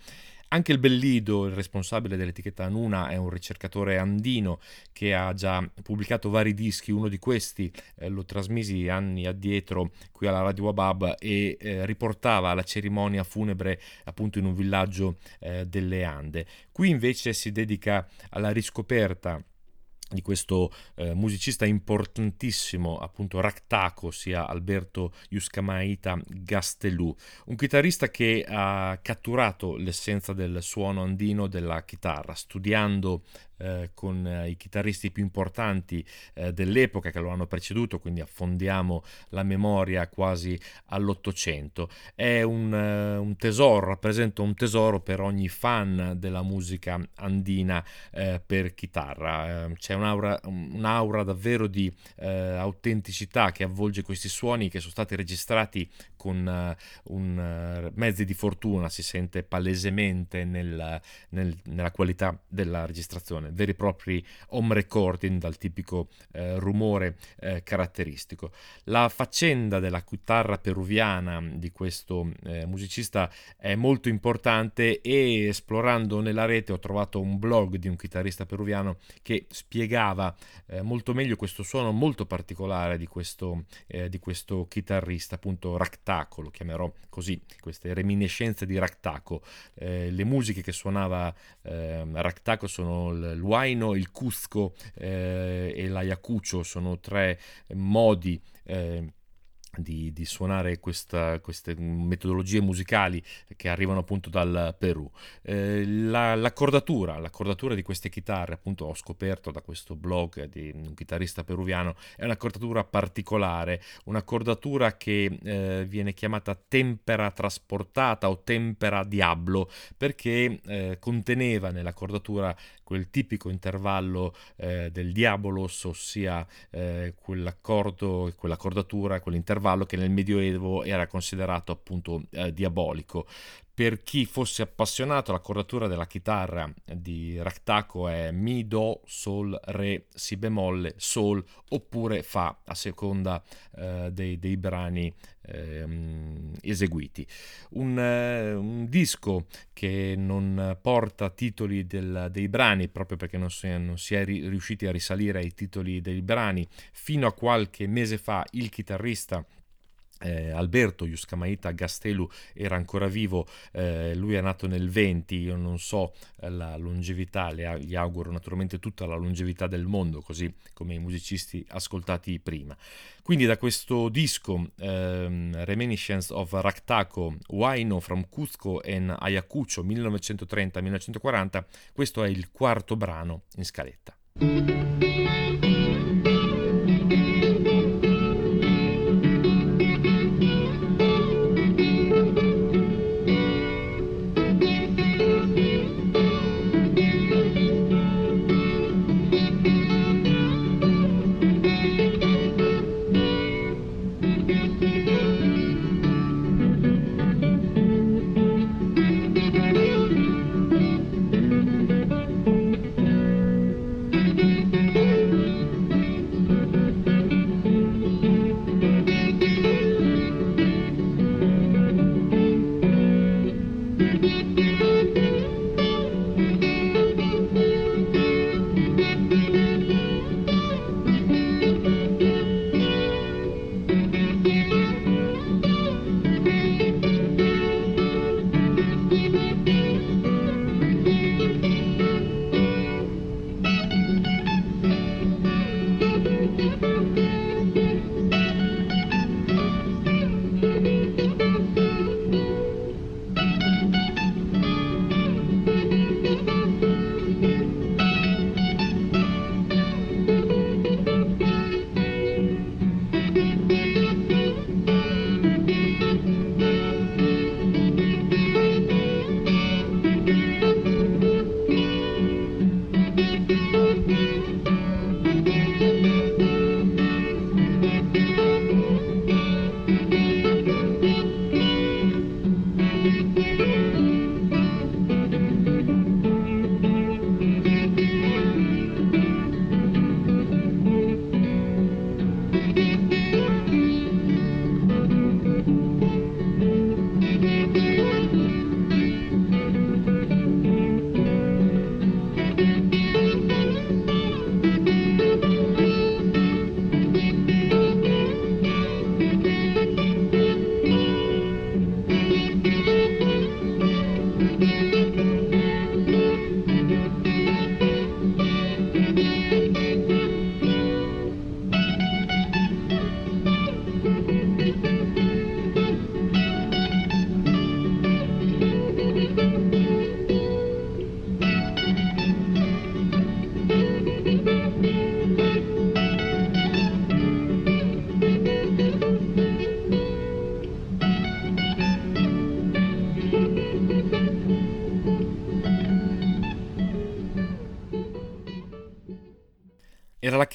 Anche il Bellido, il responsabile dell'etichetta Anuna, è un ricercatore andino che ha già pubblicato vari dischi, uno di questi eh, lo trasmisi anni addietro qui alla Radio Wabab e eh, riportava la cerimonia funebre appunto in un villaggio eh, delle Ande. Qui invece si dedica alla riscoperta di questo eh, musicista importantissimo, appunto Ractaco, sia Alberto Iuscamaita Gastelù, un chitarrista che ha catturato l'essenza del suono andino della chitarra, studiando eh, con eh, i chitarristi più importanti eh, dell'epoca che lo hanno preceduto, quindi affondiamo la memoria quasi all'Ottocento. È un, eh, un tesoro, rappresenta un tesoro per ogni fan della musica andina eh, per chitarra. c'è un'aura, un'aura davvero di autenticità che avvolge questi suoni che sono stati registrati con un, mezzi di fortuna, si sente palesemente nel, nel, nella qualità della registrazione veri e propri home recording dal tipico eh, rumore eh, caratteristico. La faccenda della chitarra peruviana di questo eh, musicista è molto importante e esplorando nella rete ho trovato un blog di un chitarrista peruviano che spiegava eh, molto meglio questo suono molto particolare di questo, eh, di questo chitarrista, appunto Ractaco, lo chiamerò così, queste reminiscenze di Ractaco. Eh, le musiche che suonava Ractaco sono l- l'Huayno, il Cusco eh, e l'Ayacucho sono tre modi eh, di, di, suonare questa, queste metodologie musicali che arrivano appunto dal Perù. Eh, la, l'accordatura, l'accordatura di queste chitarre, appunto ho scoperto da questo blog di un chitarrista peruviano, è un'accordatura particolare, un'accordatura che eh, viene chiamata tempera trasportata o tempera diablo perché eh, conteneva nell'accordatura quel tipico intervallo eh, del diabolos, ossia eh, quell'accordo, quell'accordatura, quell'intervallo che nel Medioevo era considerato appunto eh, diabolico. Per chi fosse appassionato, l'accordatura della chitarra di Ractaco è Mi, Do, Sol, Re, Si bemolle, Sol oppure Fa a seconda eh, dei, dei, brani eh, eseguiti. Un, eh, un, disco che non porta titoli del, dei brani proprio perché non si, non si è ri, riusciti a risalire ai titoli dei brani. Fino a qualche mese fa il chitarrista eh, Alberto Iuscamaita Gastelu era ancora vivo, eh, lui è nato nel 20, io non so eh, la longevità, le, gli auguro naturalmente tutta la longevità del mondo, così come i musicisti ascoltati prima. Quindi da questo disco ehm, Reminiscence of Ractaco, Huayno from Cusco and Ayacucho 1930-1940, questo è il quarto brano in scaletta.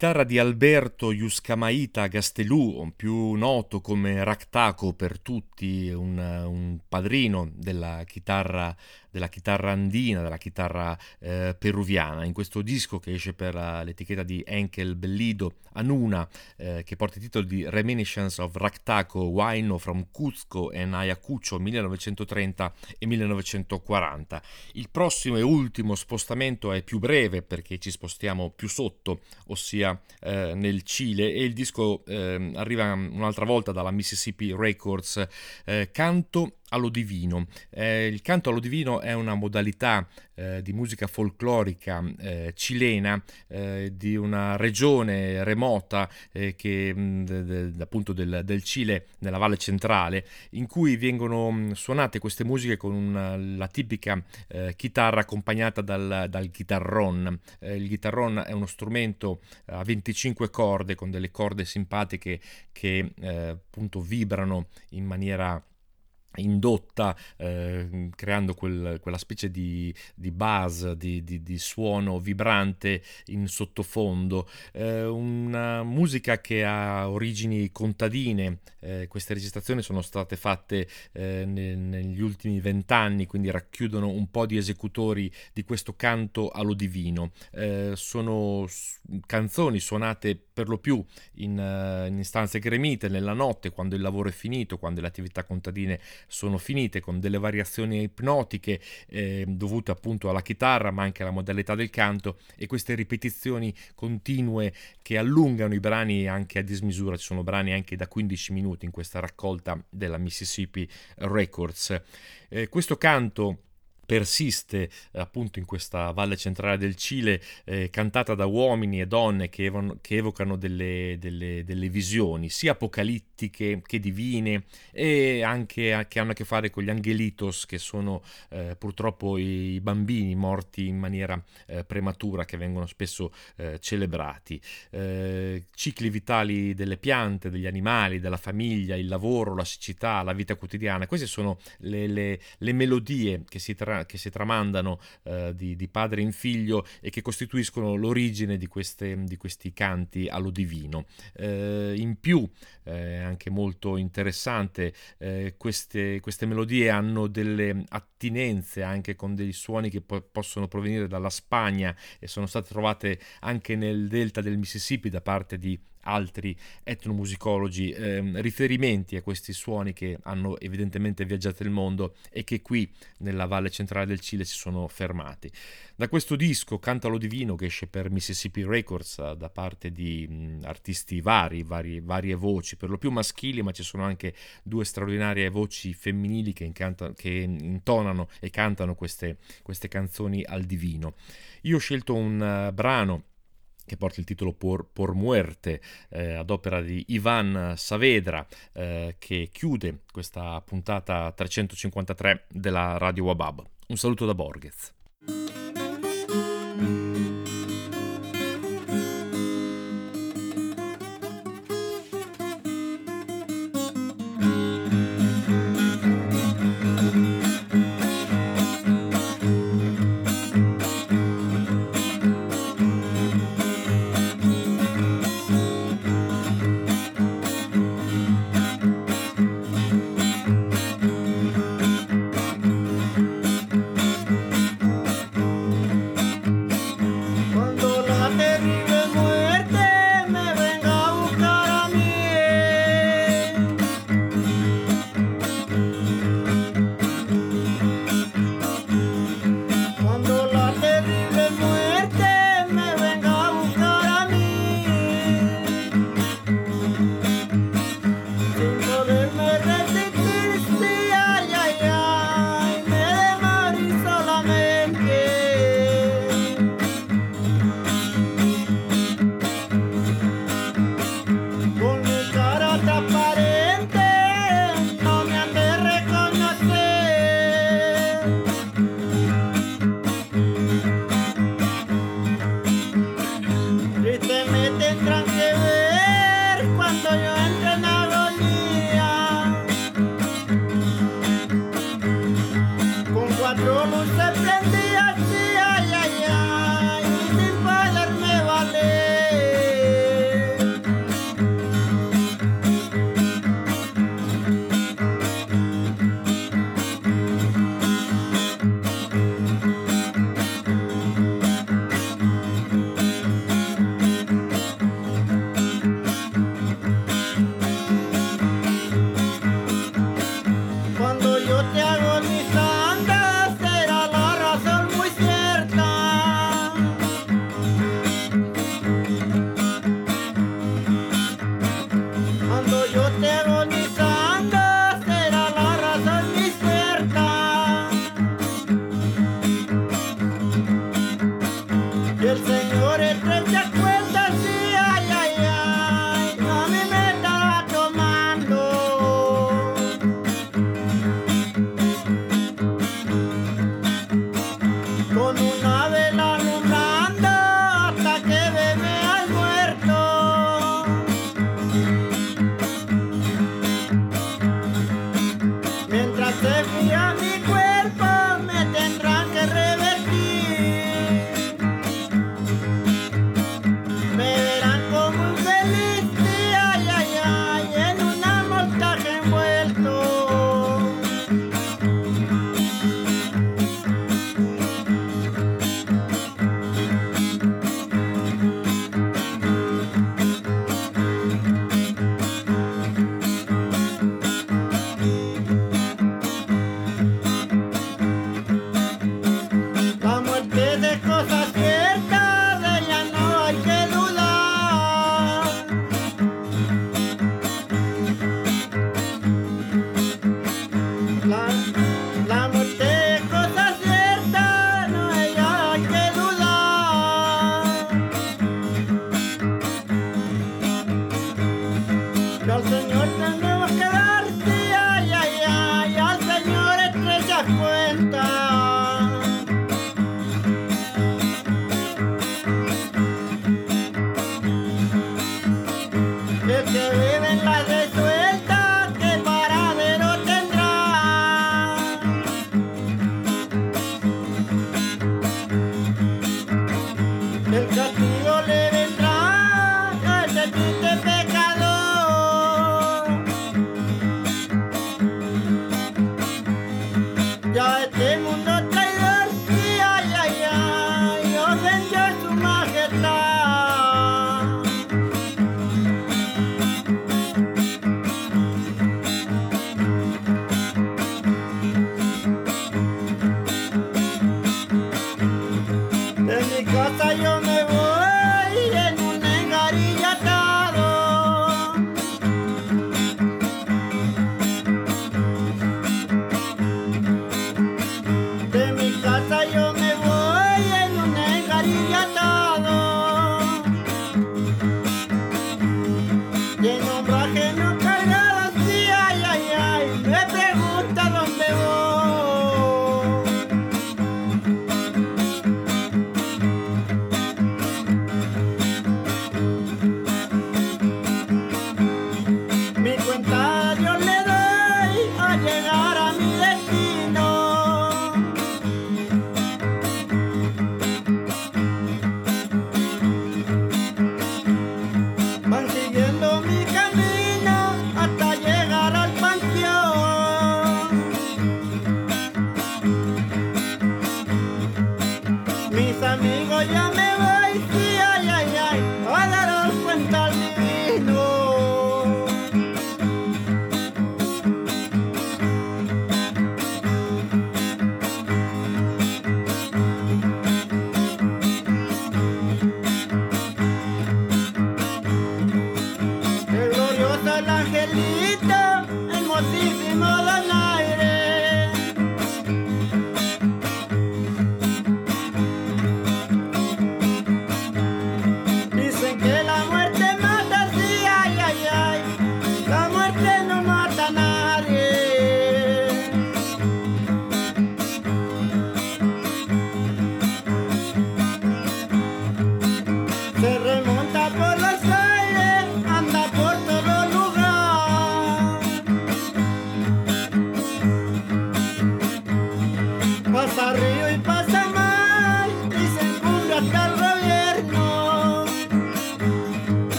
Chitarra di Alberto Iuscamaita Gastelù, più noto come Ractaco per tutti, un, un padrino della chitarra della chitarra andina, della chitarra eh, peruviana. In questo disco che esce per uh, l'etichetta di Enkel Bellido Anuna, eh, che porta il titolo di Reminiscence of Ractaco, Wine from Cuzco and Ayacucho 1930 e 1940. Il prossimo e ultimo spostamento è più breve perché ci spostiamo più sotto, ossia eh, nel Cile, e il disco ehm, arriva un'altra volta dalla Mississippi Records, eh, Canto allo divino. Eh, il canto allo divino è una modalità eh, di musica folclorica eh, cilena eh, di una regione remota eh, che mh, de, de, appunto del, del, Cile nella valle centrale in cui vengono mh, suonate queste musiche con una, la tipica eh, chitarra accompagnata dal, dal chitarron. il chitarron è uno strumento a 25 corde con delle corde simpatiche che appunto vibrano in maniera indotta eh, creando quel, quella specie di, di buzz, di, di, di, suono vibrante in sottofondo, eh, una musica che ha origini contadine, eh, queste registrazioni sono state fatte eh, ne, negli ultimi vent'anni, quindi racchiudono un po' di esecutori di questo canto allo divino, eh, sono canzoni suonate per lo più in, eh, in stanze gremite nella notte, quando il lavoro è finito, quando le attività contadine sono finite con delle variazioni ipnotiche eh, dovute appunto alla chitarra ma anche alla modalità del canto e queste ripetizioni continue che allungano i brani anche a dismisura, ci sono brani anche da 15 minuti in questa raccolta della Mississippi Records. Eh, questo canto persiste appunto in questa valle centrale del Cile, eh, cantata da uomini e donne che, evo- che evocano delle, delle, delle, visioni, sia apocalittiche che divine, e anche che hanno a che fare con gli angelitos, che sono eh, purtroppo i bambini morti in maniera eh, prematura, che vengono spesso eh, celebrati. Eh, cicli vitali delle piante, degli animali, della famiglia, il lavoro, la siccità, la vita quotidiana, queste sono le, le, le melodie che si, tra- che si tramandano eh, di, di, padre in figlio e che costituiscono l'origine di, queste, di questi canti allo divino. Eh, in più, eh, anche molto interessante, eh, queste, queste, melodie hanno delle attinenze anche con dei suoni che po- possono provenire dalla Spagna e sono state trovate anche nel delta del Mississippi da parte di altri etnomusicologi ehm, riferimenti a questi suoni che hanno evidentemente viaggiato il mondo e che qui nella valle centrale del Cile si sono fermati. Da questo disco Cantalo Divino che esce per Mississippi Records eh, da parte di mh, artisti vari, vari, varie voci, per lo più maschili, ma ci sono anche due straordinarie voci femminili che, incanta, che intonano e cantano queste, queste canzoni al divino. Io ho scelto un uh, brano che porta il titolo Por, Por Muerte, eh, ad opera di Ivan Saavedra, eh, che chiude questa puntata 353 della Radio Wabab. Un saluto da Borghez. Con